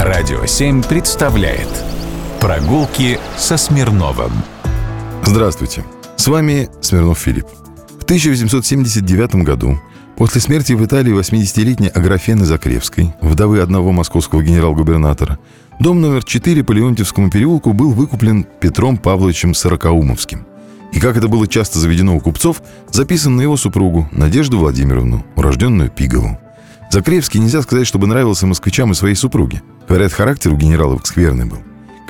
Радио 7 представляет Прогулки со Смирновым Здравствуйте, с вами Смирнов Филипп. В 1879 году, после смерти в Италии 80-летней Аграфены Закревской, вдовы одного московского генерал-губернатора, дом номер 4 по Леонтьевскому переулку был выкуплен Петром Павловичем Сорокаумовским. И, как это было часто заведено у купцов, записан на его супругу Надежду Владимировну, урожденную Пигову. Закревский нельзя сказать, чтобы нравился москвичам и своей супруге. Говорят, характер у генералов скверный был.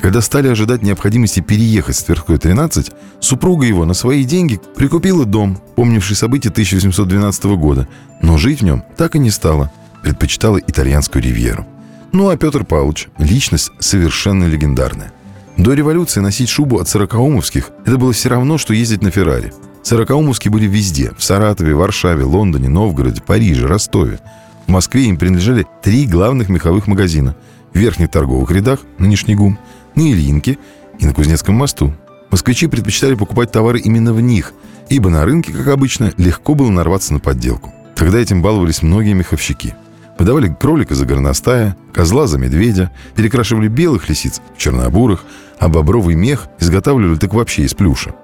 Когда стали ожидать необходимости переехать с Тверской 13, супруга его на свои деньги прикупила дом, помнивший события 1812 года, но жить в нем так и не стала, предпочитала итальянскую ривьеру. Ну а Петр Павлович – личность совершенно легендарная. До революции носить шубу от сорокаумовских – это было все равно, что ездить на Феррари. Сорокаумовские были везде – в Саратове, Варшаве, Лондоне, Новгороде, Париже, Ростове. В Москве им принадлежали три главных меховых магазина – в верхних торговых рядах, нынешний ГУМ, на Ильинке и на Кузнецком мосту. Москвичи предпочитали покупать товары именно в них, ибо на рынке, как обычно, легко было нарваться на подделку. Тогда этим баловались многие меховщики. Выдавали кролика за горностая, козла за медведя, перекрашивали белых лисиц в чернобурых, а бобровый мех изготавливали так вообще из плюша.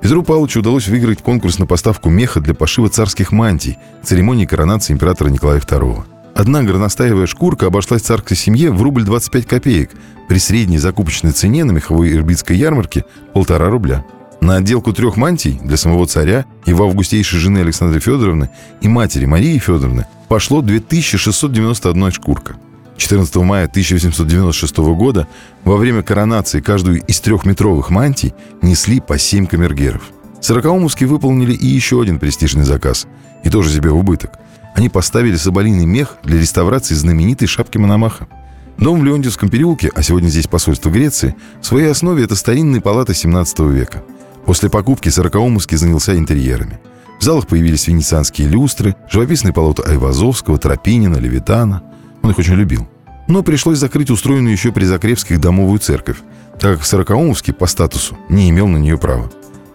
Петру Павловичу удалось выиграть конкурс на поставку меха для пошива царских мантий церемонии коронации императора Николая II. Одна горностаевая шкурка обошлась царской семье в рубль 25 копеек, при средней закупочной цене на меховой ирбитской ярмарке – полтора рубля. На отделку трех мантий для самого царя, его августейшей жены Александры Федоровны и матери Марии Федоровны пошло 2691 шкурка. 14 мая 1896 года во время коронации каждую из трехметровых мантий несли по 7 камергеров. Сорокаумовские выполнили и еще один престижный заказ, и тоже себе в убыток – они поставили соболиный мех для реставрации знаменитой шапки Мономаха. Дом в Леонтьевском переулке, а сегодня здесь посольство Греции, в своей основе это старинная палата 17 века. После покупки Сорокаумовский занялся интерьерами. В залах появились венецианские люстры, живописные полота Айвазовского, Тропинина, Левитана. Он их очень любил. Но пришлось закрыть устроенную еще при Закревских домовую церковь, так как Сорокаумовский по статусу не имел на нее права.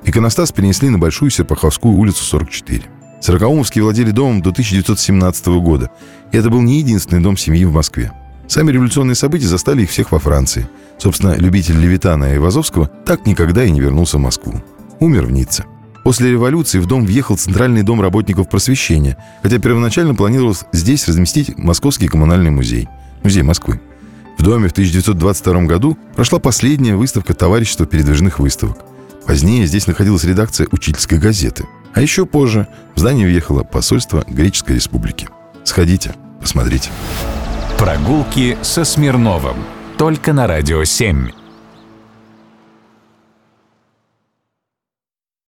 Иконостас перенесли на Большую Серпаховскую улицу 44. Сорокаумовские владели домом до 1917 года, и это был не единственный дом семьи в Москве. Сами революционные события застали их всех во Франции. Собственно, любитель Левитана и Вазовского так никогда и не вернулся в Москву. Умер в Ницце. После революции в дом въехал Центральный дом работников просвещения, хотя первоначально планировалось здесь разместить Московский коммунальный музей, музей Москвы. В доме в 1922 году прошла последняя выставка товарищества передвижных выставок. Позднее здесь находилась редакция учительской газеты – а еще позже в здание въехало посольство Греческой Республики. Сходите, посмотрите. Прогулки со Смирновым. Только на «Радио 7».